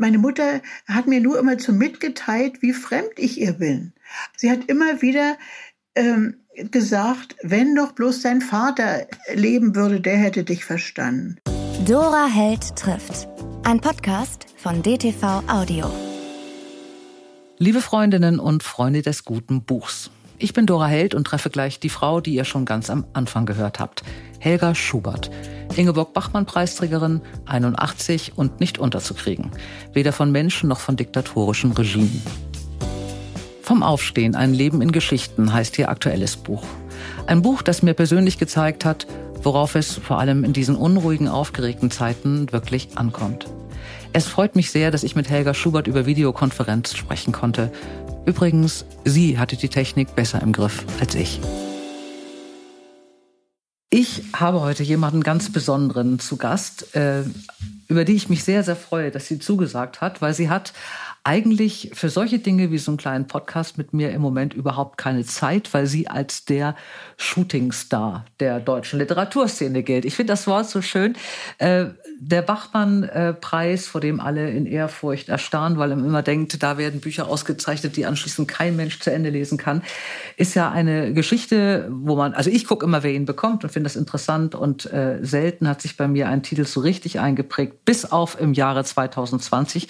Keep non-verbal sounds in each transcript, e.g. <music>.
meine Mutter hat mir nur immer zu mitgeteilt, wie fremd ich ihr bin. Sie hat immer wieder ähm, gesagt, wenn doch bloß dein Vater leben würde, der hätte dich verstanden. Dora Held trifft. Ein Podcast von DTV Audio. Liebe Freundinnen und Freunde des guten Buchs. Ich bin Dora Held und treffe gleich die Frau, die ihr schon ganz am Anfang gehört habt. Helga Schubert. Ingeborg-Bachmann-Preisträgerin, 81 und nicht unterzukriegen. Weder von Menschen noch von diktatorischen Regimen. Vom Aufstehen, ein Leben in Geschichten heißt ihr aktuelles Buch. Ein Buch, das mir persönlich gezeigt hat, worauf es vor allem in diesen unruhigen, aufgeregten Zeiten wirklich ankommt. Es freut mich sehr, dass ich mit Helga Schubert über Videokonferenz sprechen konnte. Übrigens, sie hatte die Technik besser im Griff als ich. Ich habe heute jemanden ganz Besonderen zu Gast, äh, über die ich mich sehr, sehr freue, dass sie zugesagt hat, weil sie hat eigentlich für solche Dinge wie so einen kleinen Podcast mit mir im Moment überhaupt keine Zeit, weil sie als der Shootingstar der deutschen Literaturszene gilt. Ich finde das Wort so schön. Äh, der Bachmann-Preis, vor dem alle in Ehrfurcht erstarren, weil man immer denkt, da werden Bücher ausgezeichnet, die anschließend kein Mensch zu Ende lesen kann, ist ja eine Geschichte, wo man, also ich gucke immer, wer ihn bekommt und finde das interessant und äh, selten hat sich bei mir ein Titel so richtig eingeprägt, bis auf im Jahre 2020.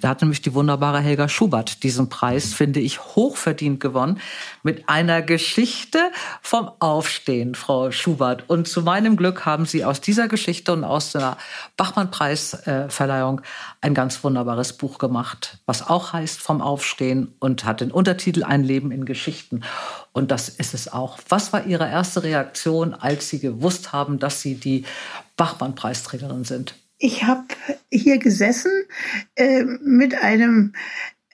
Da hat nämlich die wunderbare Helga Schubert diesen Preis, finde ich, hochverdient gewonnen mit einer Geschichte vom Aufstehen, Frau Schubert. Und zu meinem Glück haben Sie aus dieser Geschichte und aus der Bachmann-Preisverleihung ein ganz wunderbares Buch gemacht, was auch heißt Vom Aufstehen und hat den Untertitel Ein Leben in Geschichten. Und das ist es auch. Was war Ihre erste Reaktion, als Sie gewusst haben, dass Sie die Bachmann-Preisträgerin sind? Ich habe hier gesessen äh, mit einem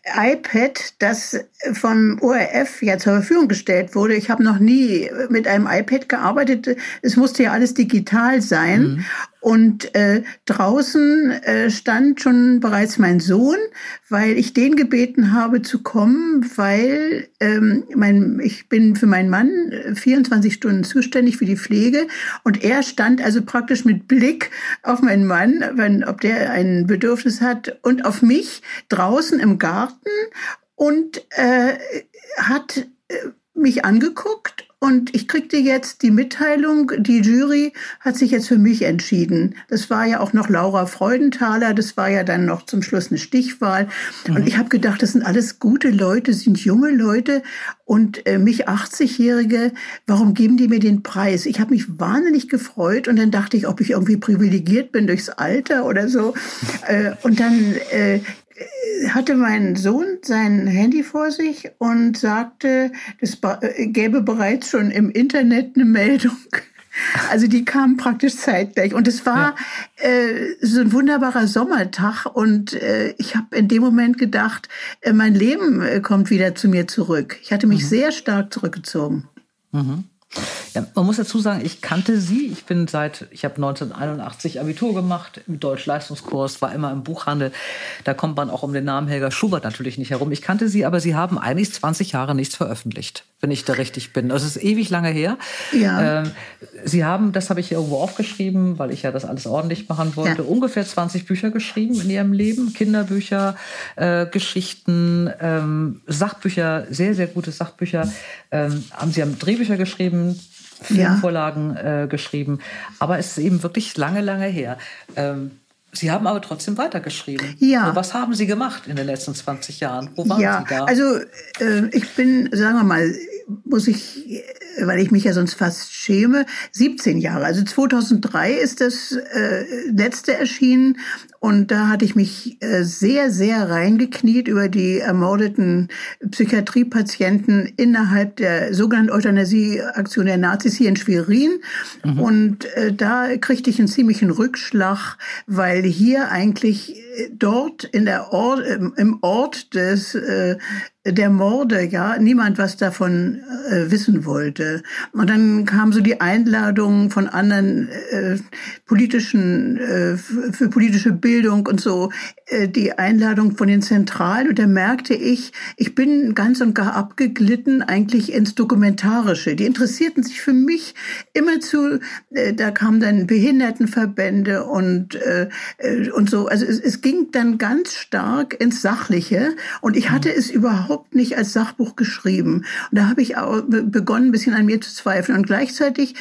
iPad, das vom ORF ja zur Verfügung gestellt wurde. Ich habe noch nie mit einem iPad gearbeitet. Es musste ja alles digital sein. Mhm. Und äh, draußen äh, stand schon bereits mein Sohn, weil ich den gebeten habe zu kommen, weil ähm, mein, ich bin für meinen Mann 24 äh, Stunden zuständig für die Pflege. Und er stand also praktisch mit Blick auf meinen Mann, wenn, ob der ein Bedürfnis hat und auf mich draußen im Garten. Und äh, hat äh, mich angeguckt und ich kriegte jetzt die Mitteilung, die Jury hat sich jetzt für mich entschieden. Das war ja auch noch Laura Freudenthaler, das war ja dann noch zum Schluss eine Stichwahl. Mhm. Und ich habe gedacht, das sind alles gute Leute, sind junge Leute und äh, mich 80-Jährige, warum geben die mir den Preis? Ich habe mich wahnsinnig gefreut und dann dachte ich, ob ich irgendwie privilegiert bin durchs Alter oder so. <laughs> äh, und dann äh, hatte mein Sohn sein Handy vor sich und sagte, es äh, gäbe bereits schon im Internet eine Meldung. <laughs> Also die kam praktisch zeitgleich. Und es war ja. äh, so ein wunderbarer Sommertag. Und äh, ich habe in dem Moment gedacht, äh, mein Leben äh, kommt wieder zu mir zurück. Ich hatte mich mhm. sehr stark zurückgezogen. Mhm. Ja, man muss dazu sagen, ich kannte sie. Ich bin seit, ich habe 1981 Abitur gemacht im Deutsch-Leistungskurs, war immer im Buchhandel. Da kommt man auch um den Namen Helga Schubert natürlich nicht herum. Ich kannte sie, aber sie haben eigentlich 20 Jahre nichts veröffentlicht, wenn ich da richtig bin. Das ist ewig lange her. Ja. Ähm, sie haben, das habe ich hier irgendwo aufgeschrieben, weil ich ja das alles ordentlich machen wollte, ja. ungefähr 20 Bücher geschrieben in ihrem Leben. Kinderbücher, äh, Geschichten, ähm, Sachbücher, sehr, sehr gute Sachbücher. Ähm, haben sie haben Drehbücher geschrieben, Filmvorlagen ja. äh, geschrieben. Aber es ist eben wirklich lange, lange her. Ähm, Sie haben aber trotzdem weitergeschrieben. Ja. Und was haben Sie gemacht in den letzten 20 Jahren? Wo waren ja, Sie da? Also äh, ich bin, sagen wir mal, muss ich, weil ich mich ja sonst fast schäme, 17 Jahre. Also 2003 ist das äh, letzte erschienen und da hatte ich mich äh, sehr, sehr reingekniet über die ermordeten Psychiatriepatienten innerhalb der sogenannten Euthanasieaktion der Nazis hier in Schwerin. Mhm. Und äh, da kriegte ich einen ziemlichen Rückschlag, weil hier eigentlich dort in der Ort, im Ort des äh, der Morde, ja, niemand was davon äh, wissen wollte. Und dann kam so die Einladung von anderen äh, politischen, äh, für politische Bildung Bildung und so äh, die Einladung von den Zentralen und da merkte ich, ich bin ganz und gar abgeglitten eigentlich ins Dokumentarische. Die interessierten sich für mich immer zu, äh, da kamen dann Behindertenverbände und äh, und so. Also es, es ging dann ganz stark ins Sachliche und ich hatte es überhaupt nicht als Sachbuch geschrieben. Und da habe ich auch begonnen, ein bisschen an mir zu zweifeln und gleichzeitig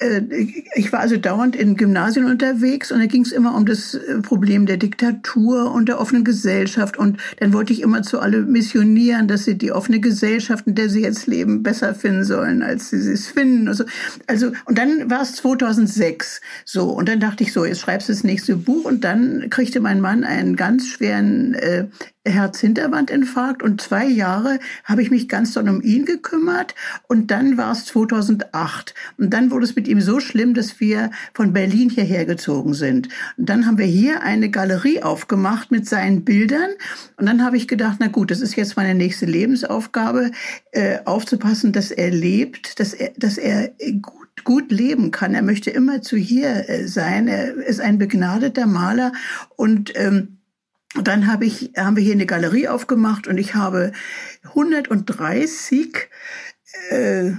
ich war also dauernd in Gymnasien unterwegs und da ging es immer um das äh, Problem der Diktatur und der offenen Gesellschaft. Und dann wollte ich immer zu alle missionieren, dass sie die offene Gesellschaft, in der sie jetzt leben, besser finden sollen, als sie es finden. Also, also und dann war es 2006 so und dann dachte ich so, jetzt schreibst du das nächste Buch. Und dann kriegte mein Mann einen ganz schweren äh, Herz-Hinterwand-Infarkt und zwei Jahre habe ich mich ganz doll um ihn gekümmert und dann war es 2008 und dann wurde es mit ihm so schlimm, dass wir von Berlin hierher gezogen sind. Und dann haben wir hier eine Galerie aufgemacht mit seinen Bildern und dann habe ich gedacht, na gut, das ist jetzt meine nächste Lebensaufgabe, äh, aufzupassen, dass er lebt, dass er, dass er gut gut leben kann. Er möchte immer zu hier äh, sein. Er ist ein begnadeter Maler und ähm, und dann habe ich, haben wir hier eine Galerie aufgemacht und ich habe 130 äh,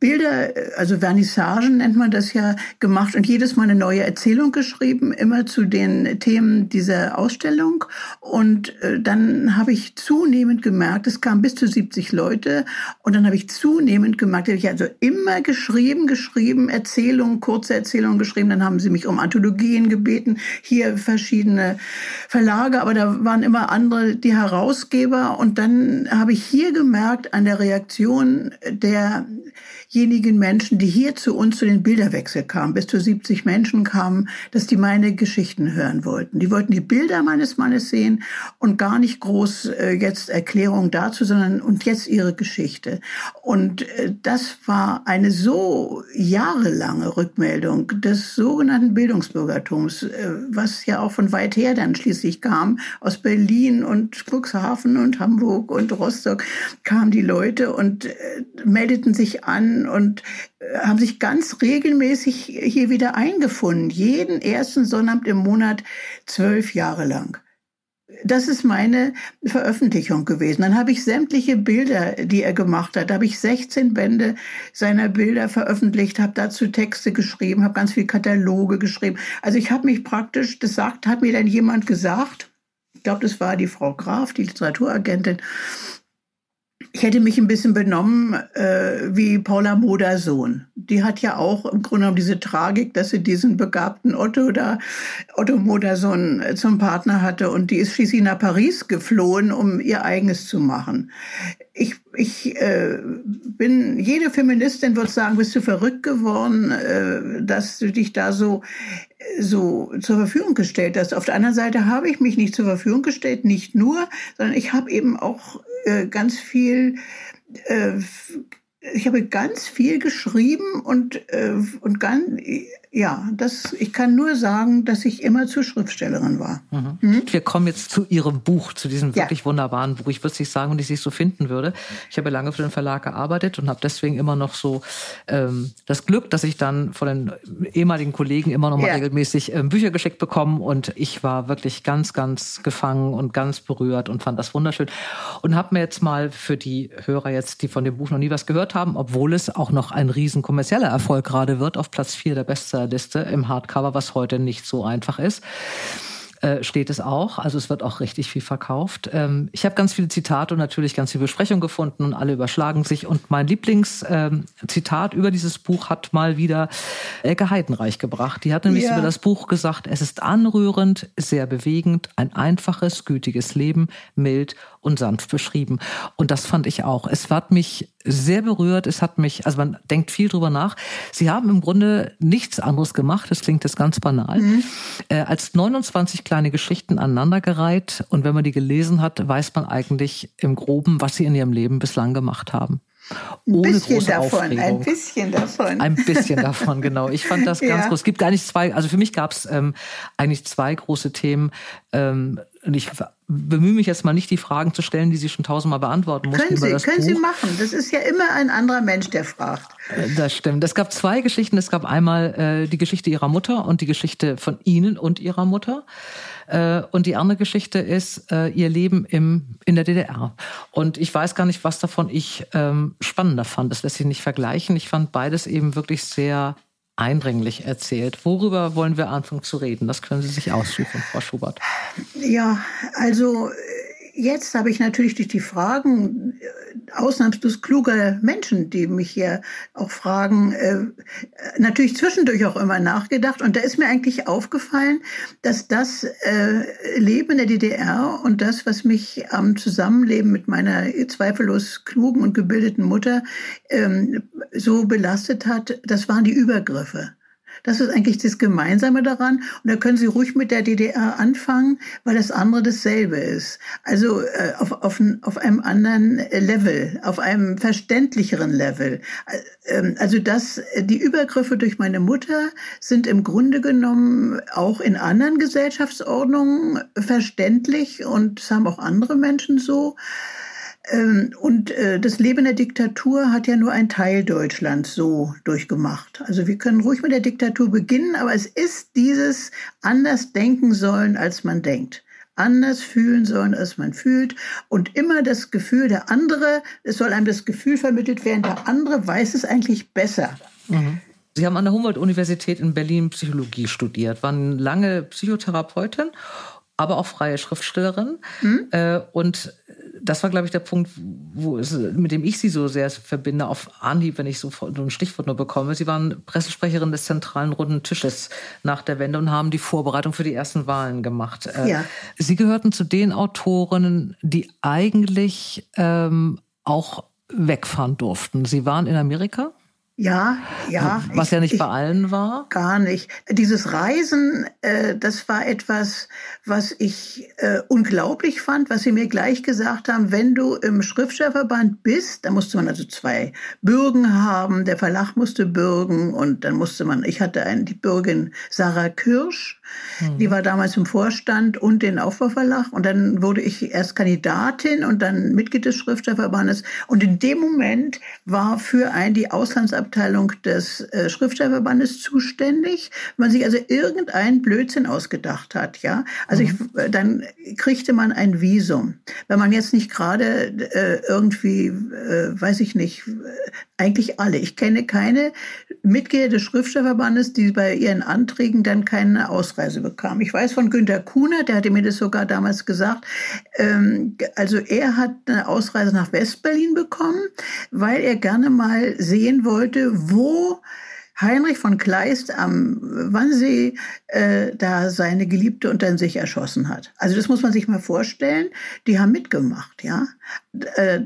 Bilder, also Vernissagen nennt man das ja, gemacht und jedes Mal eine neue Erzählung geschrieben, immer zu den Themen dieser Ausstellung. Und äh, dann habe ich zunehmend gemerkt, es kamen bis zu 70 Leute. Und dann habe ich zunehmend gemerkt, ich also immer geschrieben, geschrieben, Erzählungen, kurze Erzählungen geschrieben, dann haben sie mich um Anthologien gebeten, hier verschiedene Verlage, aber da waren immer andere die Herausgeber. Und dann habe ich hier gemerkt an der Reaktion der derjenigen Menschen, die hier zu uns zu den Bilderwechsel kamen, bis zu 70 Menschen kamen, dass die meine Geschichten hören wollten. Die wollten die Bilder meines Mannes sehen und gar nicht groß äh, jetzt Erklärungen dazu, sondern und jetzt ihre Geschichte. Und äh, das war eine so jahrelange Rückmeldung des sogenannten Bildungsbürgertums, äh, was ja auch von weit her dann schließlich kam, aus Berlin und Cuxhaven und Hamburg und Rostock kamen die Leute und äh, meldeten sich an und äh, haben sich ganz regelmäßig hier wieder eingefunden. Jeden ersten Sonnabend im Monat zwölf Jahre lang. Das ist meine Veröffentlichung gewesen. Dann habe ich sämtliche Bilder, die er gemacht hat, da habe ich 16 Bände seiner Bilder veröffentlicht, habe dazu Texte geschrieben, habe ganz viel Kataloge geschrieben. Also ich habe mich praktisch, das sagt, hat mir dann jemand gesagt, ich glaube, das war die Frau Graf, die Literaturagentin, ich hätte mich ein bisschen benommen äh, wie Paula Moders Sohn. Die hat ja auch im Grunde genommen diese Tragik, dass sie diesen begabten Otto da, Otto Modersohn äh, zum Partner hatte und die ist schließlich nach Paris geflohen, um ihr eigenes zu machen. Ich, ich äh, bin, jede Feministin wird sagen, bist du verrückt geworden, äh, dass du dich da so so zur Verfügung gestellt hast. Auf der anderen Seite habe ich mich nicht zur Verfügung gestellt, nicht nur, sondern ich habe eben auch äh, ganz viel äh, ich habe ganz viel geschrieben und, äh, und ganz, ja, das, ich kann nur sagen, dass ich immer zur Schriftstellerin war. Mhm. Mhm. Wir kommen jetzt zu Ihrem Buch, zu diesem wirklich ja. wunderbaren Buch. Ich würde es nicht sagen, wenn ich es so finden würde. Ich habe lange für den Verlag gearbeitet und habe deswegen immer noch so ähm, das Glück, dass ich dann von den ehemaligen Kollegen immer noch mal ja. regelmäßig ähm, Bücher geschickt bekomme. Und ich war wirklich ganz, ganz gefangen und ganz berührt und fand das wunderschön. Und habe mir jetzt mal für die Hörer jetzt, die von dem Buch noch nie was gehört haben, obwohl es auch noch ein riesen kommerzieller Erfolg gerade wird, auf Platz vier der Bestseller Liste im Hardcover, was heute nicht so einfach ist. Äh, steht es auch. Also es wird auch richtig viel verkauft. Ähm, ich habe ganz viele Zitate und natürlich ganz viel Besprechung gefunden und alle überschlagen sich. Und mein Lieblingszitat ähm, über dieses Buch hat mal wieder Elke Heidenreich gebracht. Die hat nämlich ja. über das Buch gesagt, es ist anrührend, sehr bewegend, ein einfaches, gütiges Leben, mild und sanft beschrieben. Und das fand ich auch. Es hat mich sehr berührt. Es hat mich, also man denkt viel drüber nach. Sie haben im Grunde nichts anderes gemacht. Das klingt jetzt ganz banal. Mhm. Äh, als 29 kleine Geschichten aneinandergereiht. Und wenn man die gelesen hat, weiß man eigentlich im Groben, was sie in ihrem Leben bislang gemacht haben. Ohne ein bisschen große davon, Aufregung. ein bisschen davon. Ein bisschen davon, genau. Ich fand das <laughs> ganz ja. groß. Es gibt gar nicht zwei, also für mich gab es ähm, eigentlich zwei große Themen. Ähm, und ich bemühe mich jetzt mal nicht, die Fragen zu stellen, die Sie schon tausendmal beantworten mussten. Können Sie, das können Buch. Sie machen. Das ist ja immer ein anderer Mensch, der fragt. Äh, das stimmt. Es gab zwei Geschichten. Es gab einmal äh, die Geschichte Ihrer Mutter und die Geschichte von Ihnen und Ihrer Mutter. Äh, und die andere Geschichte ist äh, Ihr Leben im, in der DDR. Und ich weiß gar nicht, was davon ich ähm, spannender fand. Das lässt sich nicht vergleichen. Ich fand beides eben wirklich sehr eindringlich erzählt. Worüber wollen wir anfangen zu reden? Das können Sie sich aussuchen, Frau Schubert. Ja, also jetzt habe ich natürlich durch die Fragen äh, ausnahmslos kluger Menschen, die mich hier auch fragen, äh, natürlich zwischendurch auch immer nachgedacht. Und da ist mir eigentlich aufgefallen, dass das äh, Leben in der DDR und das, was mich am Zusammenleben mit meiner zweifellos klugen und gebildeten Mutter ähm, so belastet hat, das waren die Übergriffe. Das ist eigentlich das Gemeinsame daran. Und da können Sie ruhig mit der DDR anfangen, weil das andere dasselbe ist. Also äh, auf, auf, auf einem anderen Level, auf einem verständlicheren Level. Äh, also das, die Übergriffe durch meine Mutter sind im Grunde genommen auch in anderen Gesellschaftsordnungen verständlich und das haben auch andere Menschen so. Ähm, und äh, das Leben der Diktatur hat ja nur ein Teil Deutschlands so durchgemacht. Also wir können ruhig mit der Diktatur beginnen, aber es ist dieses anders denken sollen, als man denkt. Anders fühlen sollen, als man fühlt. Und immer das Gefühl der andere, es soll einem das Gefühl vermittelt werden, der andere weiß es eigentlich besser. Mhm. Sie haben an der Humboldt-Universität in Berlin Psychologie studiert, waren lange Psychotherapeutin, aber auch freie Schriftstellerin. Mhm. Und das war, glaube ich, der Punkt, wo es, mit dem ich Sie so sehr verbinde, auf Anhieb, wenn ich so ein Stichwort nur bekomme. Sie waren Pressesprecherin des zentralen Runden Tisches nach der Wende und haben die Vorbereitung für die ersten Wahlen gemacht. Äh, ja. Sie gehörten zu den Autorinnen, die eigentlich ähm, auch wegfahren durften. Sie waren in Amerika ja, ja. Was ich, ja nicht ich, bei allen war. Gar nicht. Dieses Reisen, äh, das war etwas, was ich äh, unglaublich fand, was Sie mir gleich gesagt haben. Wenn du im Schriftstellerverband bist, da musste man also zwei Bürgen haben. Der Verlag musste bürgen und dann musste man, ich hatte einen, die Bürgin Sarah Kirsch, mhm. die war damals im Vorstand und den Aufbauverlag. Und dann wurde ich erst Kandidatin und dann Mitglied des Schriftstellerverbandes. Und in dem Moment war für einen die Auslandsabteilung Abteilung des äh, Schriftstellerverbandes zuständig, wenn man sich also irgendeinen Blödsinn ausgedacht hat, ja. Also mhm. ich, dann kriegte man ein Visum. Wenn man jetzt nicht gerade äh, irgendwie, äh, weiß ich nicht, äh, eigentlich alle. Ich kenne keine Mitglieder des Schriftstellerverbandes, die bei ihren Anträgen dann keine Ausreise bekamen. Ich weiß von Günter Kuhner, der hatte mir das sogar damals gesagt. Ähm, also er hat eine Ausreise nach Westberlin bekommen, weil er gerne mal sehen wollte, wo Heinrich von Kleist am Wannsee äh, da seine Geliebte und dann sich erschossen hat. Also das muss man sich mal vorstellen. Die haben mitgemacht, ja. Äh,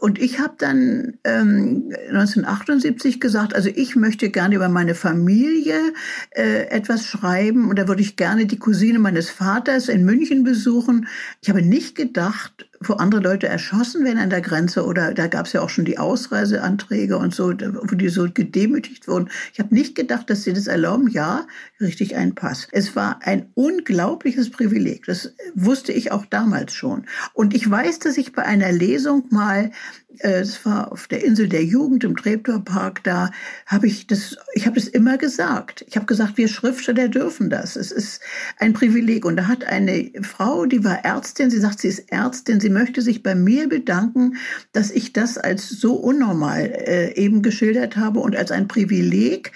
und ich habe dann ähm, 1978 gesagt, also ich möchte gerne über meine Familie äh, etwas schreiben und da würde ich gerne die Cousine meines Vaters in München besuchen. Ich habe nicht gedacht, wo andere Leute erschossen werden an der Grenze oder da gab es ja auch schon die Ausreiseanträge und so, wo die so gedemütigt wurden. Ich habe nicht gedacht, dass sie das erlauben. Ja, richtig ein Pass. Es war ein unglaubliches Privileg. Das wusste ich auch damals schon. Und ich weiß, dass ich bei einer Lesung mal äh, es war auf der Insel der Jugend im Treptower da habe ich das, ich habe das immer gesagt. Ich habe gesagt, wir Schriftsteller dürfen das. Es ist ein Privileg. Und da hat eine Frau, die war Ärztin, sie sagt, sie ist Ärztin, sie möchte sich bei mir bedanken, dass ich das als so unnormal äh, eben geschildert habe und als ein Privileg.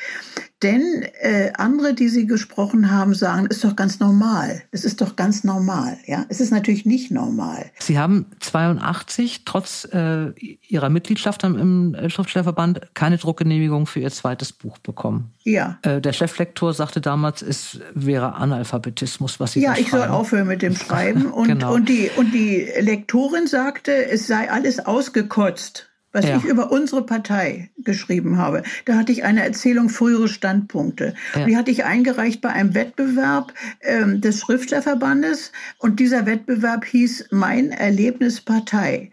Denn äh, andere, die Sie gesprochen haben, sagen, ist doch ganz normal. Es ist doch ganz normal. Ja, es ist natürlich nicht normal. Sie haben 82 trotz äh, Ihrer Mitgliedschaft im Schriftstellerverband keine Druckgenehmigung für Ihr zweites Buch bekommen. Ja. Äh, der Cheflektor sagte damals, es wäre Analphabetismus, was Sie Ja, ich soll aufhören mit dem Schreiben. <laughs> Und, genau. und, die, und die Lektorin sagte, es sei alles ausgekotzt was ja. ich über unsere Partei geschrieben habe. Da hatte ich eine Erzählung frühere Standpunkte. Ja. Die hatte ich eingereicht bei einem Wettbewerb ähm, des Schriftstellerverbandes und dieser Wettbewerb hieß Mein Erlebnis Partei.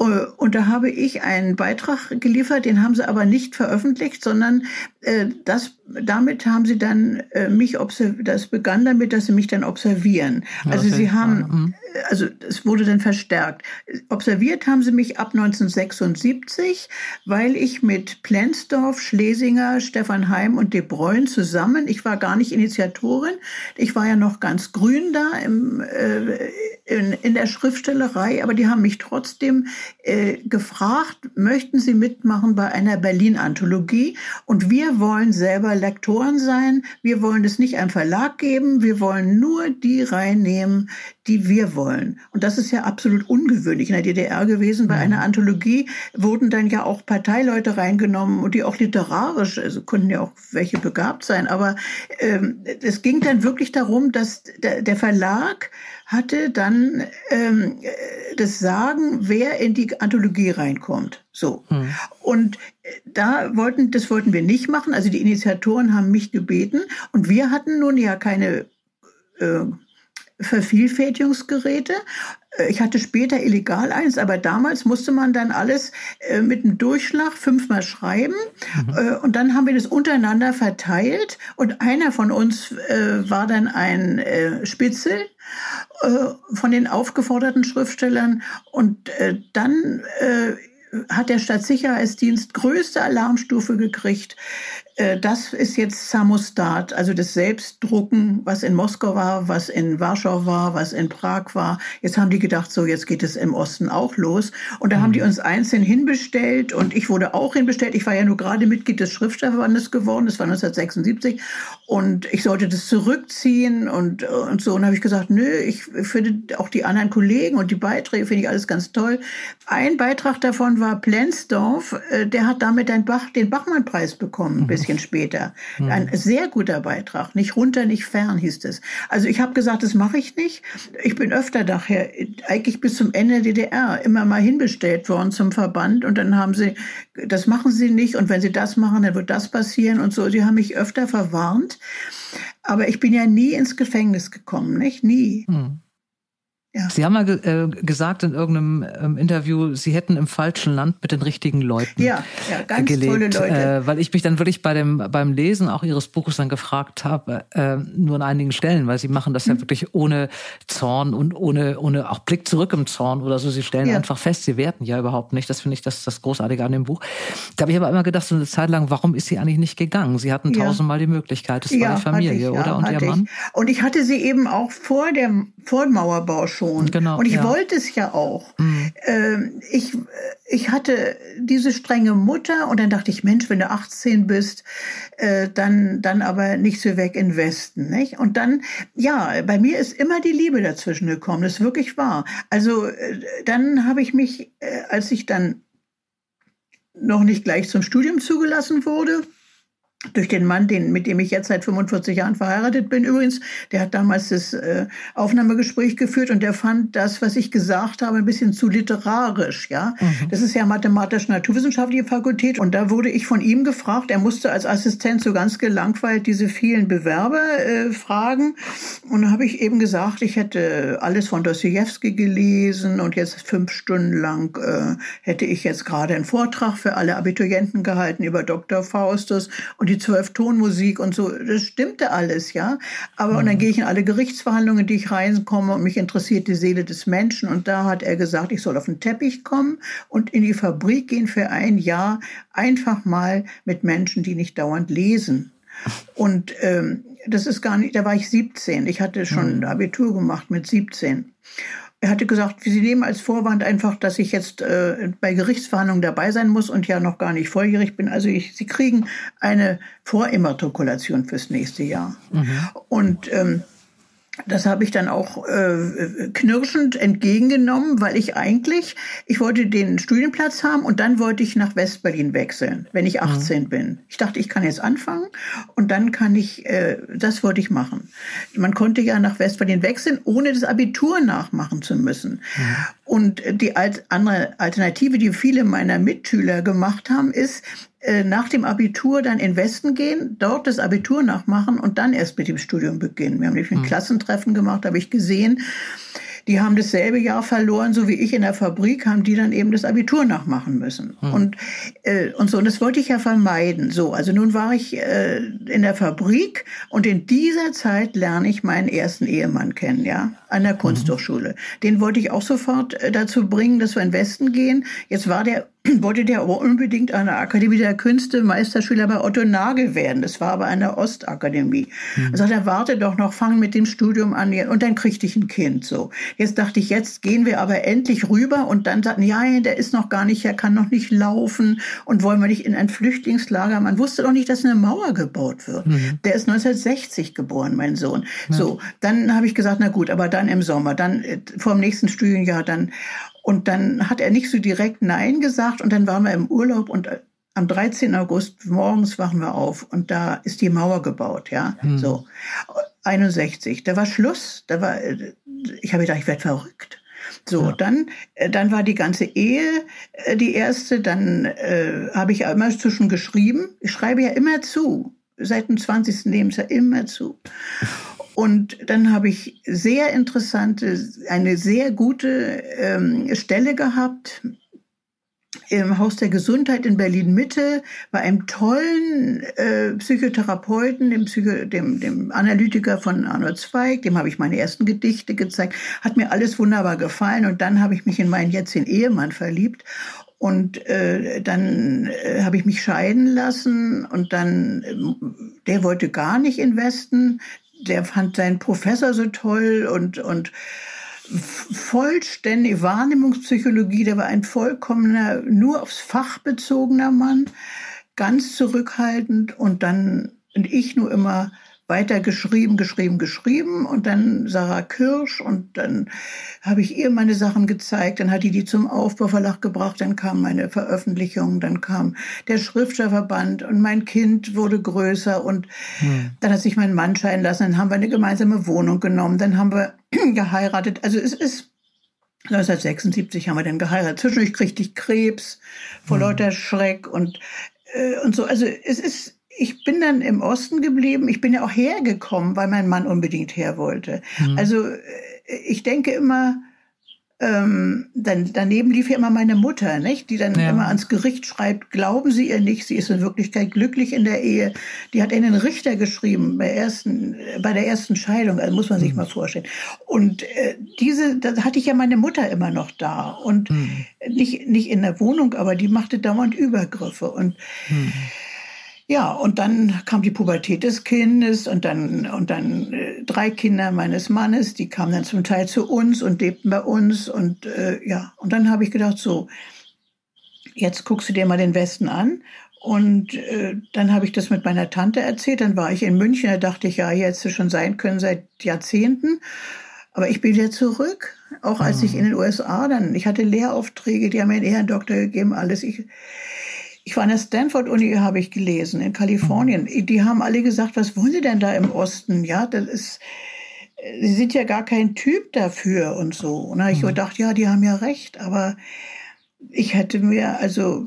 Äh, und da habe ich einen Beitrag geliefert, den haben sie aber nicht veröffentlicht, sondern äh, das damit haben sie dann äh, mich observiert, das begann damit, dass sie mich dann observieren. Also okay. sie haben, mhm. Also es wurde dann verstärkt. Observiert haben sie mich ab 1976, weil ich mit Plensdorf, Schlesinger, Stefan Heim und De Bruyne zusammen, ich war gar nicht Initiatorin, ich war ja noch ganz grün da im, äh, in, in der Schriftstellerei, aber die haben mich trotzdem äh, gefragt, möchten Sie mitmachen bei einer Berlin-Anthologie? Und wir wollen selber Lektoren sein. Wir wollen es nicht einem Verlag geben. Wir wollen nur die reinnehmen, die wir wollen. Und das ist ja absolut ungewöhnlich in der DDR gewesen. Bei mhm. einer Anthologie wurden dann ja auch Parteileute reingenommen und die auch literarisch, also konnten ja auch welche begabt sein. Aber ähm, es ging dann wirklich darum, dass der, der Verlag hatte dann ähm, das Sagen, wer in die Anthologie reinkommt. So. Hm. Und äh, da wollten, das wollten wir nicht machen. Also die Initiatoren haben mich gebeten und wir hatten nun ja keine äh, Vervielfältigungsgeräte. Äh, ich hatte später illegal eins, aber damals musste man dann alles äh, mit einem Durchschlag fünfmal schreiben. Mhm. Äh, und dann haben wir das untereinander verteilt. Und einer von uns war dann ein Spitzel von den aufgeforderten Schriftstellern. Und dann hat der Stadtsicherheitsdienst größte Alarmstufe gekriegt. Äh, das ist jetzt Samostat, also das Selbstdrucken, was in Moskau war, was in Warschau war, was in Prag war. Jetzt haben die gedacht, so jetzt geht es im Osten auch los. Und da mhm. haben die mhm. uns einzeln hinbestellt und ich wurde auch hinbestellt. Ich war ja nur gerade Mitglied des Schriftstellerverbandes geworden, das war 1976. Und ich sollte das zurückziehen und, und so. Und habe ich gesagt, nö, ich finde auch die anderen Kollegen und die Beiträge finde ich alles ganz toll. Ein Beitrag davon war Plensdorf, äh, der hat damit den, Bach, den Bachmann-Preis bekommen, mhm bisschen später. Mhm. Ein sehr guter Beitrag. Nicht runter, nicht fern hieß es. Also ich habe gesagt, das mache ich nicht. Ich bin öfter daher, eigentlich bis zum Ende der DDR, immer mal hinbestellt worden zum Verband und dann haben sie, das machen sie nicht und wenn sie das machen, dann wird das passieren und so. Sie haben mich öfter verwarnt. Aber ich bin ja nie ins Gefängnis gekommen, nicht? Nie. Mhm. Ja. Sie haben mal äh, gesagt in irgendeinem ähm, Interview, Sie hätten im falschen Land mit den richtigen Leuten ja, ja, ganz gelebt, tolle Leute. Äh, weil ich mich dann wirklich bei dem beim Lesen auch Ihres Buches dann gefragt habe, äh, nur an einigen Stellen, weil Sie machen das hm. ja wirklich ohne Zorn und ohne ohne auch Blick zurück im Zorn oder so. Sie stellen ja. einfach fest, Sie werten ja überhaupt nicht. Das finde ich das das Großartige an dem Buch. Da habe ich aber immer gedacht, so eine Zeit lang, warum ist sie eigentlich nicht gegangen? Sie hatten tausendmal die Möglichkeit. Das war die Familie, ich, oder? Und Ihr Mann? Und ich hatte sie eben auch vor dem vor Mauerbau schon schon. Genau, und ich ja. wollte es ja auch. Mhm. Ähm, ich, ich hatte diese strenge Mutter und dann dachte ich, Mensch, wenn du 18 bist, äh, dann, dann aber nicht so weg in Westen. Nicht? Und dann, ja, bei mir ist immer die Liebe dazwischen gekommen. Das ist wirklich wahr. Also äh, dann habe ich mich, äh, als ich dann noch nicht gleich zum Studium zugelassen wurde, durch den Mann, den, mit dem ich jetzt seit 45 Jahren verheiratet bin übrigens, der hat damals das äh, Aufnahmegespräch geführt und der fand das, was ich gesagt habe, ein bisschen zu literarisch. Ja, mhm. Das ist ja mathematisch-naturwissenschaftliche Fakultät und da wurde ich von ihm gefragt, er musste als Assistent so ganz gelangweilt diese vielen Bewerber äh, fragen und da habe ich eben gesagt, ich hätte alles von Dostoevsky gelesen und jetzt fünf Stunden lang äh, hätte ich jetzt gerade einen Vortrag für alle Abiturienten gehalten über Dr. Faustus und die die Zwölftonmusik und so, das stimmte alles, ja. Aber mhm. und dann mhm. gehe ich in alle Gerichtsverhandlungen, die ich reinkomme und mich interessiert die Seele des Menschen. Und da hat er gesagt, ich soll auf den Teppich kommen und in die Fabrik gehen für ein Jahr, einfach mal mit Menschen, die nicht dauernd lesen. Und ähm, das ist gar nicht, da war ich 17. Ich hatte schon mhm. Abitur gemacht mit 17. Er hatte gesagt, Sie nehmen als Vorwand einfach, dass ich jetzt äh, bei Gerichtsverhandlungen dabei sein muss und ja noch gar nicht volljährig bin. Also ich, Sie kriegen eine Vorimmatrikulation fürs nächste Jahr. Mhm. Und ähm, das habe ich dann auch äh, knirschend entgegengenommen, weil ich eigentlich, ich wollte den Studienplatz haben und dann wollte ich nach Westberlin wechseln, wenn ich 18 mhm. bin. Ich dachte, ich kann jetzt anfangen und dann kann ich, äh, das wollte ich machen. Man konnte ja nach Westberlin wechseln, ohne das Abitur nachmachen zu müssen. Mhm. Und die andere Alternative, die viele meiner Mitschüler gemacht haben, ist, äh, nach dem Abitur dann in Westen gehen, dort das Abitur nachmachen und dann erst mit dem Studium beginnen. Wir haben nämlich ein mhm. Klassentreffen gemacht, habe ich gesehen, die haben dasselbe Jahr verloren, so wie ich in der Fabrik, haben die dann eben das Abitur nachmachen müssen. Hm. Und, äh, und so, und das wollte ich ja vermeiden. So, also nun war ich äh, in der Fabrik und in dieser Zeit lerne ich meinen ersten Ehemann kennen, ja, an der mhm. Kunsthochschule. Mhm. Den wollte ich auch sofort äh, dazu bringen, dass wir in den Westen gehen. Jetzt war der <clears throat> wollte der aber unbedingt an der Akademie der Künste Meisterschüler bei Otto Nagel werden. Das war aber an der Ostakademie. Mhm. Er sagt, er warte doch noch, fang mit dem Studium an und dann kriegte ich ein Kind. So. Jetzt dachte ich, jetzt gehen wir aber endlich rüber und dann sagten, ja, der ist noch gar nicht, er kann noch nicht laufen und wollen wir nicht in ein Flüchtlingslager. Man wusste doch nicht, dass eine Mauer gebaut wird. Mhm. Der ist 1960 geboren, mein Sohn. Ja. So, dann habe ich gesagt, na gut, aber dann im Sommer, dann äh, vor dem nächsten Studienjahr, dann und dann hat er nicht so direkt Nein gesagt und dann waren wir im Urlaub und äh, am 13. August morgens wachen wir auf und da ist die Mauer gebaut, ja, hm. so 61. Da war Schluss, da war, äh, ich habe gedacht, ich werde verrückt. So, ja. dann, äh, dann war die ganze Ehe die erste, dann äh, habe ich immer zwischen geschrieben. Ich schreibe ja immer zu, seit dem 20. Lebensjahr immer zu. Und dann habe ich sehr interessante, eine sehr gute ähm, Stelle gehabt im Haus der Gesundheit in Berlin Mitte bei einem tollen äh, Psychotherapeuten, dem, Psycho, dem, dem Analytiker von Arnold Zweig, dem habe ich meine ersten Gedichte gezeigt, hat mir alles wunderbar gefallen. Und dann habe ich mich in meinen jetzigen Ehemann verliebt. Und äh, dann äh, habe ich mich scheiden lassen. Und dann, äh, der wollte gar nicht investen der fand seinen Professor so toll und, und vollständige Wahrnehmungspsychologie, der war ein vollkommener, nur aufs Fach bezogener Mann, ganz zurückhaltend und dann, und ich nur immer weiter geschrieben, geschrieben, geschrieben und dann Sarah Kirsch und dann habe ich ihr meine Sachen gezeigt, dann hat die die zum Aufbauverlag gebracht, dann kam meine Veröffentlichung, dann kam der Schriftstellerverband und mein Kind wurde größer und hm. dann hat sich mein Mann scheiden lassen, dann haben wir eine gemeinsame Wohnung genommen, dann haben wir <clears throat> geheiratet. Also es ist 1976 haben wir dann geheiratet. Zwischendurch kriegte ich Krebs vor hm. lauter Schreck und äh, und so. Also es ist ich bin dann im Osten geblieben. Ich bin ja auch hergekommen, weil mein Mann unbedingt her wollte. Mhm. Also äh, ich denke immer, ähm, dann, daneben lief ja immer meine Mutter, nicht? die dann ja. immer ans Gericht schreibt, glauben Sie ihr nicht, sie ist in Wirklichkeit glücklich in der Ehe. Die hat in den Richter geschrieben bei, ersten, bei der ersten Scheidung, also muss man sich mhm. mal vorstellen. Und äh, diese, da hatte ich ja meine Mutter immer noch da und mhm. nicht, nicht in der Wohnung, aber die machte dauernd Übergriffe und mhm. Ja, und dann kam die Pubertät des Kindes und dann, und dann äh, drei Kinder meines Mannes, die kamen dann zum Teil zu uns und lebten bei uns. Und äh, ja, und dann habe ich gedacht, so, jetzt guckst du dir mal den Westen an. Und äh, dann habe ich das mit meiner Tante erzählt. Dann war ich in München, da dachte ich, ja, hier hätte es schon sein können seit Jahrzehnten. Aber ich bin wieder zurück, auch als ich ah. in den USA dann, ich hatte Lehraufträge, die haben mir einen Ehrendoktor gegeben, alles. Ich, ich war an der Stanford-Uni, habe ich gelesen, in Kalifornien. Mhm. Die haben alle gesagt, was wollen Sie denn da im Osten? Ja, das ist, Sie sind ja gar kein Typ dafür und so. Und ich mhm. dachte, ja, die haben ja recht, aber ich hätte mir also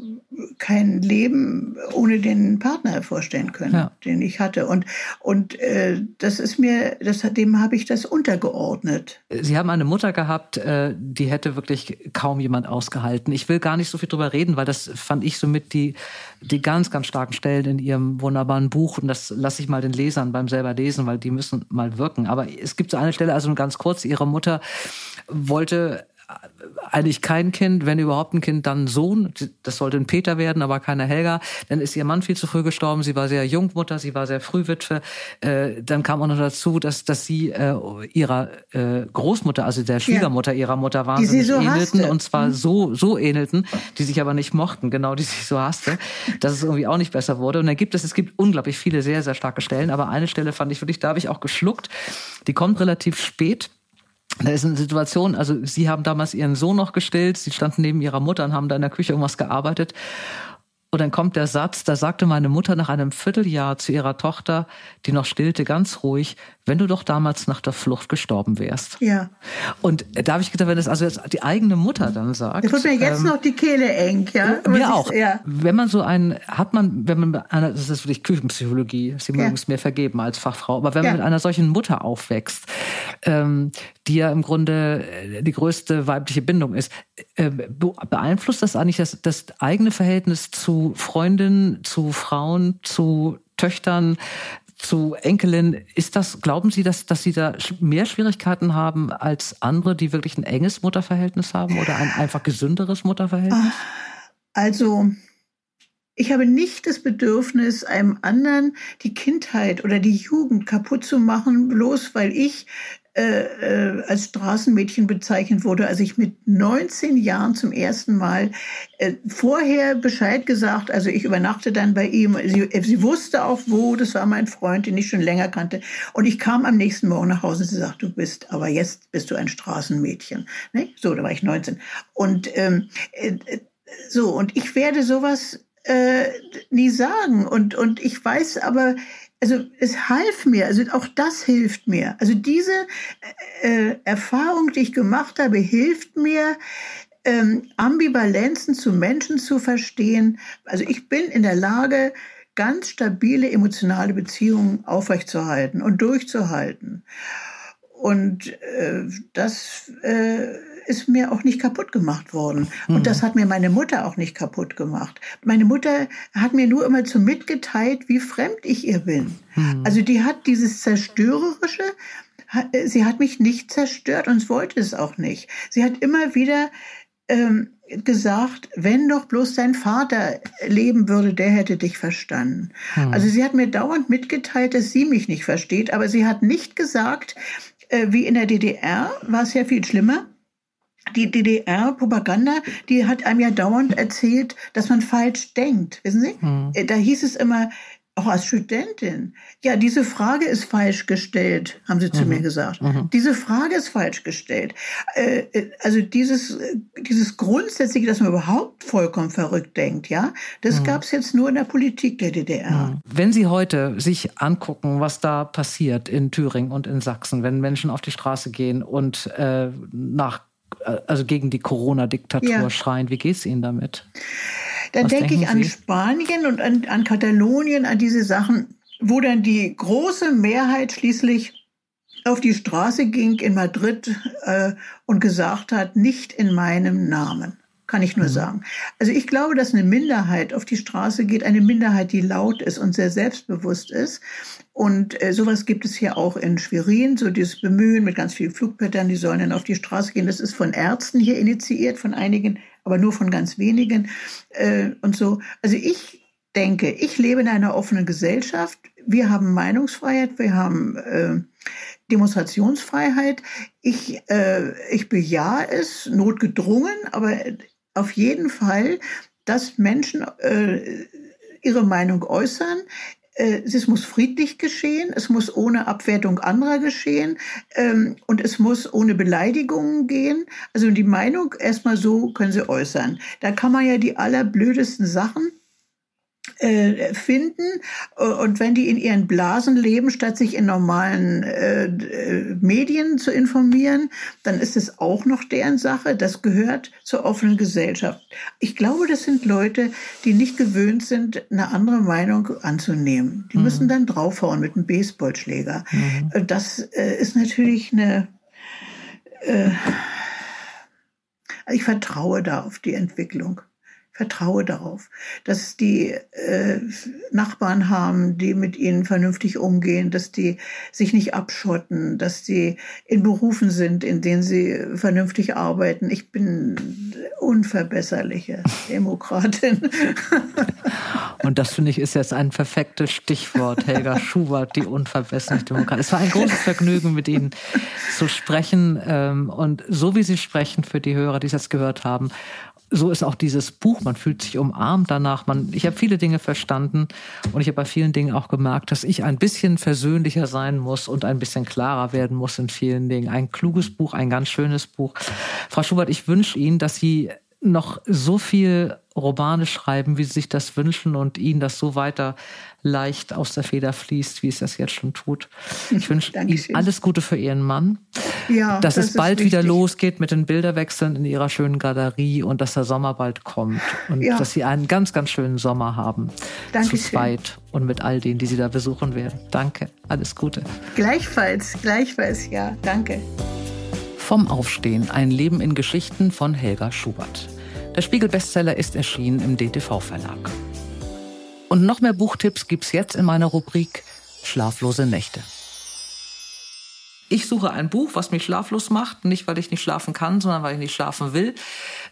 kein Leben ohne den Partner vorstellen können, ja. den ich hatte. Und, und äh, das ist mir, das, dem habe ich das untergeordnet. Sie haben eine Mutter gehabt, äh, die hätte wirklich kaum jemand ausgehalten. Ich will gar nicht so viel drüber reden, weil das fand ich somit die, die ganz, ganz starken Stellen in Ihrem wunderbaren Buch. Und das lasse ich mal den Lesern beim selber lesen, weil die müssen mal wirken. Aber es gibt so eine Stelle, also nur ganz kurz, Ihre Mutter wollte eigentlich kein Kind, wenn überhaupt ein Kind, dann Sohn. Das sollte ein Peter werden, aber keine Helga. Dann ist ihr Mann viel zu früh gestorben. Sie war sehr Jungmutter, sie war sehr Frühwitwe. Äh, dann kam auch noch dazu, dass, dass sie äh, ihrer äh, Großmutter, also der Schwiegermutter ihrer Mutter wahnsinnig so ähnelten. Hasste. Und zwar mhm. so, so ähnelten, die sich aber nicht mochten, genau, die sich so hasste, dass es irgendwie auch nicht besser wurde. Und dann gibt es, es gibt unglaublich viele sehr, sehr starke Stellen. Aber eine Stelle fand ich wirklich, da habe ich auch geschluckt. Die kommt relativ spät da ist eine Situation, also sie haben damals ihren Sohn noch gestillt, sie standen neben ihrer Mutter und haben da in der Küche irgendwas gearbeitet. Und dann kommt der Satz, da sagte meine Mutter nach einem Vierteljahr zu ihrer Tochter, die noch stillte, ganz ruhig, wenn du doch damals nach der Flucht gestorben wärst. Ja. Und da habe ich gedacht, wenn das also jetzt die eigene Mutter dann sagt. Das wird mir jetzt ähm, noch die Kehle eng, ja. Mir ich, auch. Ja. Wenn man so ein, hat man, wenn man einer, das ist wirklich Küchenpsychologie, Sie mögen es mir vergeben als Fachfrau, aber wenn man mit einer solchen Mutter aufwächst, ähm, die ja im Grunde äh, die größte weibliche Bindung ist, äh, beeinflusst das eigentlich das, das eigene Verhältnis zu Freundinnen, zu Frauen, zu Töchtern, zu Enkelin. Ist das, glauben Sie, dass, dass Sie da mehr Schwierigkeiten haben als andere, die wirklich ein enges Mutterverhältnis haben oder ein einfach gesünderes Mutterverhältnis? Also, ich habe nicht das Bedürfnis, einem anderen die Kindheit oder die Jugend kaputt zu machen, bloß weil ich äh, äh, als Straßenmädchen bezeichnet wurde, als ich mit 19 Jahren zum ersten Mal äh, vorher Bescheid gesagt, also ich übernachte dann bei ihm, sie, sie wusste auch wo, das war mein Freund, den ich schon länger kannte und ich kam am nächsten Morgen nach Hause und sie sagt, du bist, aber jetzt bist du ein Straßenmädchen. Ne? So, da war ich 19 und ähm, äh, so und ich werde sowas äh, nie sagen und und ich weiß aber also es half mir, also auch das hilft mir. Also diese äh, Erfahrung, die ich gemacht habe, hilft mir, ähm, Ambivalenzen zu Menschen zu verstehen. Also ich bin in der Lage, ganz stabile emotionale Beziehungen aufrechtzuerhalten und durchzuhalten. Und äh, das äh, ist mir auch nicht kaputt gemacht worden. Und mhm. das hat mir meine Mutter auch nicht kaputt gemacht. Meine Mutter hat mir nur immer zu mitgeteilt, wie fremd ich ihr bin. Mhm. Also die hat dieses Zerstörerische, sie hat mich nicht zerstört und wollte es auch nicht. Sie hat immer wieder ähm, gesagt, wenn doch bloß dein Vater leben würde, der hätte dich verstanden. Mhm. Also sie hat mir dauernd mitgeteilt, dass sie mich nicht versteht, aber sie hat nicht gesagt, äh, wie in der DDR war es ja viel schlimmer die DDR-Propaganda, die hat einem ja dauernd erzählt, dass man falsch denkt. Wissen Sie? Hm. Da hieß es immer, auch als Studentin, ja, diese Frage ist falsch gestellt, haben sie zu mhm. mir gesagt. Mhm. Diese Frage ist falsch gestellt. Äh, äh also dieses, dieses Grundsätzliche, dass man überhaupt vollkommen verrückt denkt, ja, das mhm. gab es jetzt nur in der Politik der DDR. Mhm. Wenn Sie heute sich angucken, was da passiert in Thüringen und in Sachsen, wenn Menschen auf die Straße gehen und äh, nach also gegen die Corona-Diktatur ja. schreien. Wie geht es Ihnen damit? Dann denke ich an Spanien und an, an Katalonien, an diese Sachen, wo dann die große Mehrheit schließlich auf die Straße ging in Madrid äh, und gesagt hat, nicht in meinem Namen kann ich nur mhm. sagen. Also ich glaube, dass eine Minderheit auf die Straße geht, eine Minderheit, die laut ist und sehr selbstbewusst ist. Und äh, sowas gibt es hier auch in Schwerin, so dieses Bemühen mit ganz vielen Flugpattern, die sollen dann auf die Straße gehen. Das ist von Ärzten hier initiiert, von einigen, aber nur von ganz wenigen äh, und so. Also ich denke, ich lebe in einer offenen Gesellschaft. Wir haben Meinungsfreiheit, wir haben äh, Demonstrationsfreiheit. Ich, äh, ich bejahe es, notgedrungen, aber auf jeden Fall, dass Menschen äh, ihre Meinung äußern. Äh, es muss friedlich geschehen, es muss ohne Abwertung anderer geschehen ähm, und es muss ohne Beleidigungen gehen. Also die Meinung erstmal so können sie äußern. Da kann man ja die allerblödesten Sachen äh, finden und wenn die in ihren Blasen leben, statt sich in normalen äh, äh, Medien zu informieren, dann ist es auch noch deren Sache. Das gehört zur offenen Gesellschaft. Ich glaube, das sind Leute, die nicht gewöhnt sind, eine andere Meinung anzunehmen. Die mhm. müssen dann draufhauen mit einem Baseballschläger. Mhm. Das äh, ist natürlich eine äh, ich vertraue da auf die Entwicklung vertraue darauf, dass die äh, Nachbarn haben, die mit ihnen vernünftig umgehen, dass die sich nicht abschotten, dass sie in Berufen sind, in denen sie vernünftig arbeiten. Ich bin unverbesserliche Demokratin. <laughs> Und das finde ich ist jetzt ein perfektes Stichwort, Helga Schubert, die unverbesserliche Demokratin. Es war ein großes Vergnügen, mit Ihnen zu sprechen. Ähm, und so wie Sie sprechen, für die Hörer, die es jetzt gehört haben, so ist auch dieses Buch. Man fühlt sich umarmt danach. Man, ich habe viele Dinge verstanden und ich habe bei vielen Dingen auch gemerkt, dass ich ein bisschen versöhnlicher sein muss und ein bisschen klarer werden muss in vielen Dingen. Ein kluges Buch, ein ganz schönes Buch. Frau Schubert, ich wünsche Ihnen, dass Sie noch so viel Romane schreiben, wie sie sich das wünschen und ihnen das so weiter leicht aus der Feder fließt, wie es das jetzt schon tut. Ich <laughs> wünsche Ihnen alles Gute für Ihren Mann. Ja, dass das es bald wieder losgeht mit den Bilderwechseln in Ihrer schönen Galerie und dass der Sommer bald kommt und ja. dass Sie einen ganz, ganz schönen Sommer haben. Dankeschön. Zu zweit und mit all denen, die Sie da besuchen werden. Danke. Alles Gute. Gleichfalls, gleichfalls, ja. Danke. Vom Aufstehen, ein Leben in Geschichten von Helga Schubert. Der Spiegel-Bestseller ist erschienen im DTV-Verlag. Und noch mehr Buchtipps gibt's jetzt in meiner Rubrik Schlaflose Nächte. Ich suche ein Buch, was mich schlaflos macht, nicht weil ich nicht schlafen kann, sondern weil ich nicht schlafen will.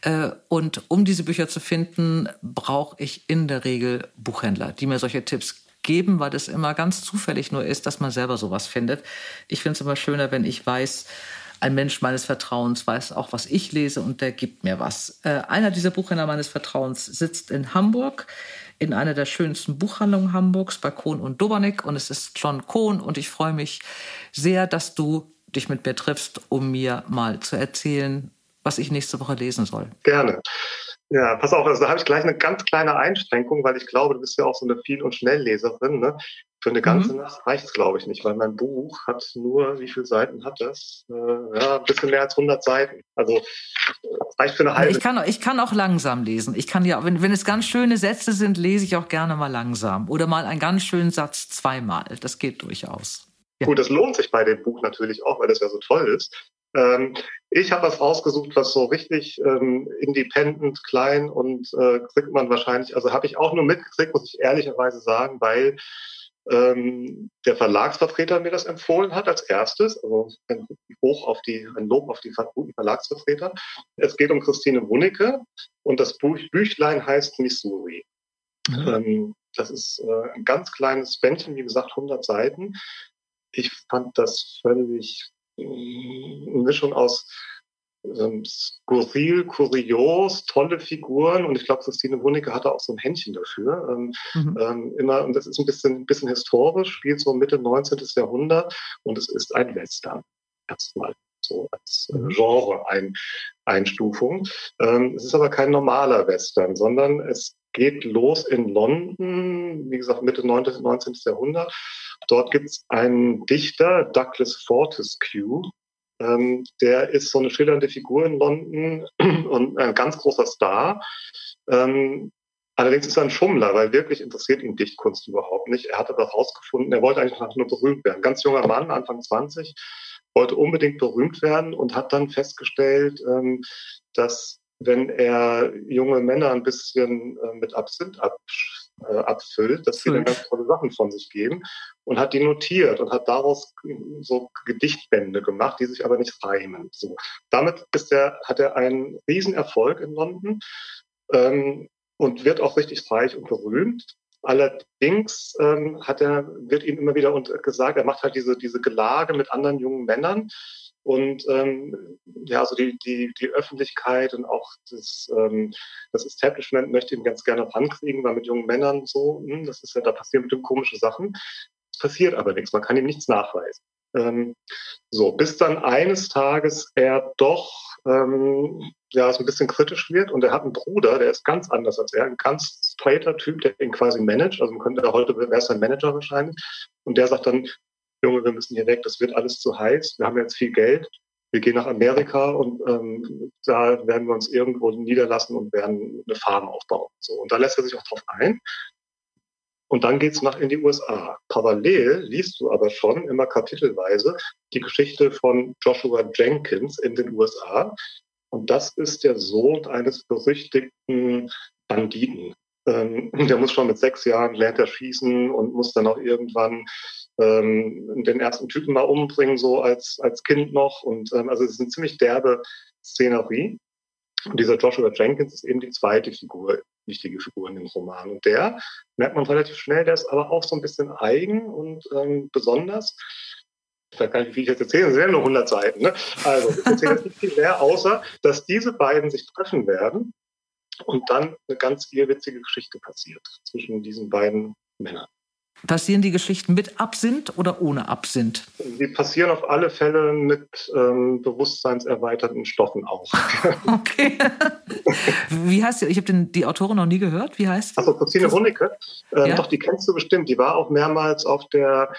Äh, und um diese Bücher zu finden, brauche ich in der Regel Buchhändler, die mir solche Tipps geben, weil es immer ganz zufällig nur ist, dass man selber sowas findet. Ich finde es immer schöner, wenn ich weiß, ein Mensch meines Vertrauens weiß auch, was ich lese und der gibt mir was. Äh, einer dieser Buchhändler meines Vertrauens sitzt in Hamburg in einer der schönsten Buchhandlungen Hamburgs bei Kohn und Dobernick und es ist John Kohn und ich freue mich sehr, dass du dich mit mir triffst, um mir mal zu erzählen, was ich nächste Woche lesen soll. Gerne. Ja, pass auf, also da habe ich gleich eine ganz kleine Einschränkung, weil ich glaube, du bist ja auch so eine Viel- und Schnellleserin. Ne? Für eine ganze mhm. Nacht reicht es, glaube ich, nicht, weil mein Buch hat nur, wie viele Seiten hat das? Äh, ja, ein bisschen mehr als 100 Seiten. Also reicht für eine halbe. Ich kann, ich kann auch langsam lesen. Ich kann ja, wenn, wenn es ganz schöne Sätze sind, lese ich auch gerne mal langsam. Oder mal einen ganz schönen Satz zweimal. Das geht durchaus. Ja. Gut, das lohnt sich bei dem Buch natürlich auch, weil das ja so toll ist. Ähm, ich habe was rausgesucht, was so richtig ähm, independent, klein und äh, kriegt man wahrscheinlich, also habe ich auch nur mitgekriegt, muss ich ehrlicherweise sagen, weil ähm, der Verlagsvertreter mir das empfohlen hat als erstes, also ein Hoch auf die, ein Lob auf die guten Verlagsvertreter. Es geht um Christine Wunicke und das Buch, Büchlein heißt Missouri. Mhm. Ähm, das ist äh, ein ganz kleines Bändchen, wie gesagt, 100 Seiten. Ich fand das völlig Mischung aus ähm, skurril, kurios, tolle Figuren und ich glaube, Christine Wunicke hatte auch so ein Händchen dafür. Ähm, mhm. ähm, immer, und das ist ein bisschen, ein bisschen historisch, spielt so Mitte 19. Jahrhundert und es ist ein Western. Erstmal so als äh, mhm. Genre ein, Einstufung. Ähm, es ist aber kein normaler Western, sondern es geht los in London, wie gesagt, Mitte 19. 19. Jahrhundert. Dort gibt es einen Dichter, Douglas Fortescue, ähm, der ist so eine schillernde Figur in London <clears throat> und ein ganz großer Star. Ähm, allerdings ist er ein Schummler, weil wirklich interessiert ihn Dichtkunst überhaupt nicht. Er hat aber herausgefunden, er wollte eigentlich nur berühmt werden. Ganz junger Mann, Anfang 20, wollte unbedingt berühmt werden und hat dann festgestellt, ähm, dass wenn er junge Männer ein bisschen äh, mit Absinth ab, äh, abfüllt, dass sie dann ganz tolle Sachen von sich geben und hat die notiert und hat daraus so Gedichtbände gemacht, die sich aber nicht reimen. So. Damit ist er, hat er einen Riesenerfolg in London ähm, und wird auch richtig reich und berühmt. Allerdings ähm, hat er, wird ihm immer wieder gesagt, er macht halt diese, diese Gelage mit anderen jungen Männern und ähm, ja, also die, die, die Öffentlichkeit und auch das, ähm, das Establishment möchte ihn ganz gerne rankriegen, weil mit jungen Männern so, hm, das ist ja, da passieren bestimmt komische Sachen. Passiert aber nichts, man kann ihm nichts nachweisen. Ähm, so, bis dann eines Tages er doch ähm, ja, so ein bisschen kritisch wird und er hat einen Bruder, der ist ganz anders als er, ein ganz straighter Typ, der ihn quasi managt, also man könnte heute, wäre es ein Manager wahrscheinlich, und der sagt dann, Junge, wir müssen hier weg, das wird alles zu heiß, wir haben jetzt viel Geld, wir gehen nach Amerika und ähm, da werden wir uns irgendwo niederlassen und werden eine Farm aufbauen. So, und da lässt er sich auch drauf ein. Und dann geht's nach in die USA. Parallel liest du aber schon immer kapitelweise die Geschichte von Joshua Jenkins in den USA. Und das ist der Sohn eines berüchtigten Banditen. Ähm, der muss schon mit sechs Jahren lernt er schießen und muss dann auch irgendwann ähm, den ersten Typen mal umbringen, so als, als Kind noch. Und ähm, also es ist eine ziemlich derbe Szenerie. Und dieser Joshua Jenkins ist eben die zweite Figur, wichtige Figur in dem Roman. Und der merkt man relativ schnell, der ist aber auch so ein bisschen eigen und ähm, besonders. Ich weiß gar nicht, wie ich jetzt erzähle, sind ja nur 100 Seiten. Ne? Also, ich erzähle jetzt nicht viel mehr, außer, dass diese beiden sich treffen werden und dann eine ganz irrwitzige Geschichte passiert zwischen diesen beiden Männern. Passieren die Geschichten mit Absinth oder ohne Absinth? Die passieren auf alle Fälle mit ähm, bewusstseinserweiterten Stoffen auch. <laughs> okay. Wie heißt die? Ich habe die Autorin noch nie gehört. Wie heißt die? Also Christine Honicke. Ähm, ja? Doch, die kennst du bestimmt. Die war auch mehrmals auf der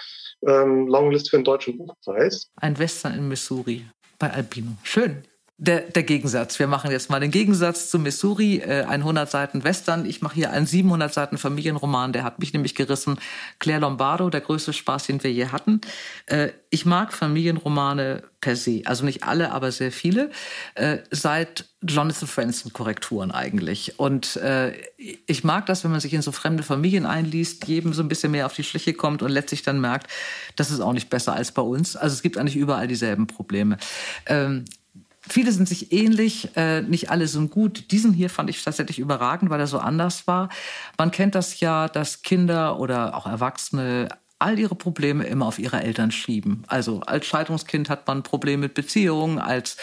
ähm, Longlist für den Deutschen Buchpreis. Ein Western in Missouri bei Albino. Schön der, der Gegensatz. Wir machen jetzt mal den Gegensatz zu Missouri, äh, ein 100 Seiten Western. Ich mache hier einen 700 Seiten Familienroman, der hat mich nämlich gerissen. Claire Lombardo, der größte Spaß, den wir je hatten. Äh, ich mag Familienromane per se, also nicht alle, aber sehr viele, äh, seit Jonathan Franzen Korrekturen eigentlich. Und äh, ich mag das, wenn man sich in so fremde Familien einliest, jedem so ein bisschen mehr auf die Schliche kommt und letztlich dann merkt, das ist auch nicht besser als bei uns. Also es gibt eigentlich überall dieselben Probleme. Ähm, Viele sind sich ähnlich, äh, nicht alle sind gut. Diesen hier fand ich tatsächlich überragend, weil er so anders war. Man kennt das ja, dass Kinder oder auch Erwachsene all ihre Probleme immer auf ihre Eltern schieben. Also als Scheidungskind hat man ein Problem mit Beziehungen, als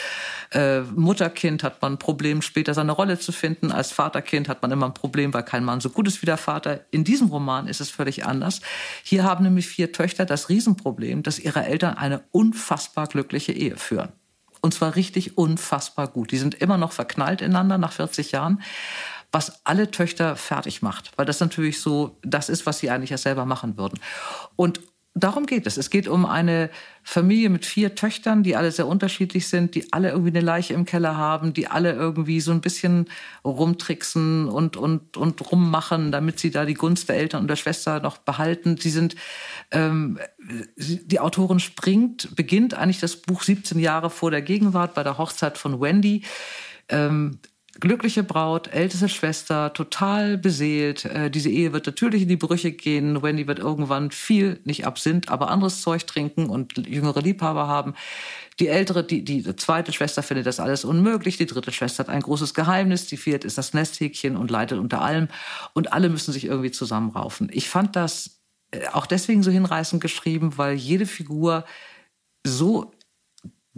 äh, Mutterkind hat man ein Problem, später seine Rolle zu finden, als Vaterkind hat man immer ein Problem, weil kein Mann so gut ist wie der Vater. In diesem Roman ist es völlig anders. Hier haben nämlich vier Töchter das Riesenproblem, dass ihre Eltern eine unfassbar glückliche Ehe führen. Und zwar richtig unfassbar gut. Die sind immer noch verknallt ineinander nach 40 Jahren, was alle Töchter fertig macht. Weil das natürlich so, das ist, was sie eigentlich ja selber machen würden. Und darum geht es. Es geht um eine Familie mit vier Töchtern, die alle sehr unterschiedlich sind, die alle irgendwie eine Leiche im Keller haben, die alle irgendwie so ein bisschen rumtricksen und, und, und rummachen, damit sie da die Gunst der Eltern und der Schwester noch behalten. Sie sind, ähm, die Autorin springt, beginnt eigentlich das Buch 17 Jahre vor der Gegenwart bei der Hochzeit von Wendy. Ähm, glückliche Braut, älteste Schwester, total beseelt. Äh, diese Ehe wird natürlich in die Brüche gehen. Wendy wird irgendwann viel, nicht Absinth, aber anderes Zeug trinken und jüngere Liebhaber haben. Die ältere, die, die zweite Schwester findet das alles unmöglich. Die dritte Schwester hat ein großes Geheimnis. Die vierte ist das Nesthäkchen und leidet unter allem. Und alle müssen sich irgendwie zusammenraufen. Ich fand das äh, auch deswegen so hinreißend geschrieben, weil jede Figur so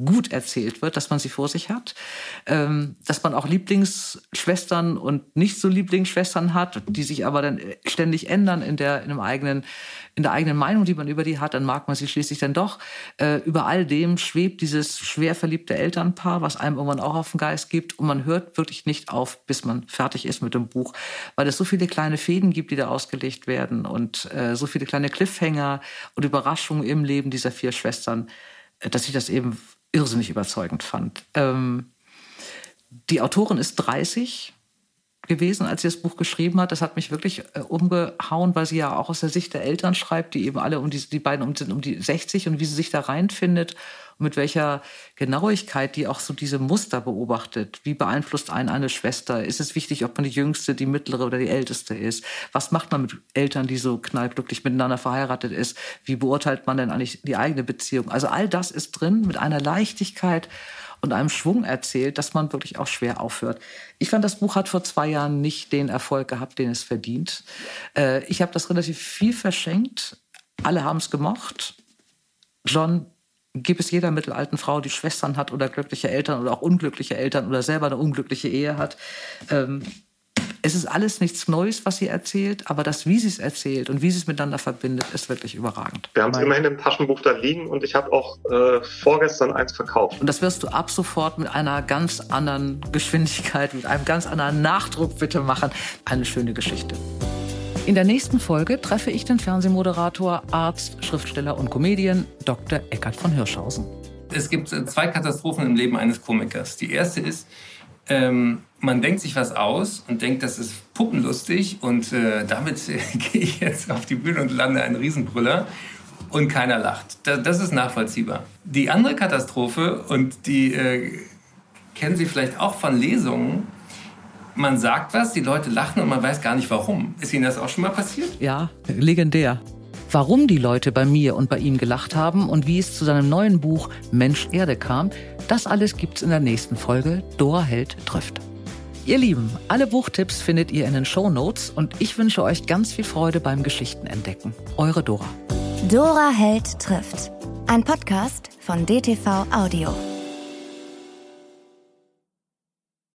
gut erzählt wird, dass man sie vor sich hat, ähm, dass man auch Lieblingsschwestern und nicht so Lieblingsschwestern hat, die sich aber dann ständig ändern in der in dem eigenen in der eigenen Meinung, die man über die hat, dann mag man sie schließlich dann doch. Äh, über all dem schwebt dieses schwer verliebte Elternpaar, was einem irgendwann auch auf den Geist gibt und man hört wirklich nicht auf, bis man fertig ist mit dem Buch, weil es so viele kleine Fäden gibt, die da ausgelegt werden und äh, so viele kleine Cliffhanger und Überraschungen im Leben dieser vier Schwestern, äh, dass ich das eben irrsinnig überzeugend fand. Ähm, die Autorin ist 30 gewesen, als sie das Buch geschrieben hat. Das hat mich wirklich äh, umgehauen, weil sie ja auch aus der Sicht der Eltern schreibt, die eben alle um die, die beiden um, sind um die 60 und wie sie sich da reinfindet und mit welcher Genauigkeit die auch so diese Muster beobachtet. Wie beeinflusst einen eine Schwester? Ist es wichtig, ob man die jüngste, die mittlere oder die älteste ist? Was macht man mit Eltern, die so knallglücklich miteinander verheiratet ist? Wie beurteilt man denn eigentlich die eigene Beziehung? Also all das ist drin mit einer Leichtigkeit und einem Schwung erzählt, dass man wirklich auch schwer aufhört. Ich fand, das Buch hat vor zwei Jahren nicht den Erfolg gehabt, den es verdient. Äh, ich habe das relativ viel verschenkt. Alle haben es gemocht. John gibt es jeder mittelalten Frau, die Schwestern hat oder glückliche Eltern oder auch unglückliche Eltern oder selber eine unglückliche Ehe hat. Ähm, es ist alles nichts Neues, was sie erzählt, aber das, wie sie es erzählt und wie sie es miteinander verbindet, ist wirklich überragend. Wir haben es immerhin im Taschenbuch da liegen und ich habe auch äh, vorgestern eins verkauft. Und das wirst du ab sofort mit einer ganz anderen Geschwindigkeit, mit einem ganz anderen Nachdruck bitte machen. Eine schöne Geschichte. In der nächsten Folge treffe ich den Fernsehmoderator, Arzt, Schriftsteller und Comedian Dr. Eckhard von Hirschhausen. Es gibt zwei Katastrophen im Leben eines Komikers. Die erste ist, ähm, man denkt sich was aus und denkt, das ist puppenlustig und äh, damit äh, <laughs> gehe ich jetzt auf die Bühne und lande ein Riesenbrüller und keiner lacht. Da, das ist nachvollziehbar. Die andere Katastrophe, und die äh, kennen Sie vielleicht auch von Lesungen, man sagt was, die Leute lachen und man weiß gar nicht warum. Ist Ihnen das auch schon mal passiert? Ja, legendär. Warum die Leute bei mir und bei ihm gelacht haben und wie es zu seinem neuen Buch Mensch Erde kam, das alles gibt's in der nächsten Folge Dora Held trifft. Ihr Lieben, alle Buchtipps findet ihr in den Show Notes und ich wünsche euch ganz viel Freude beim Geschichtenentdecken. Eure Dora. Dora Held trifft. Ein Podcast von DTV Audio.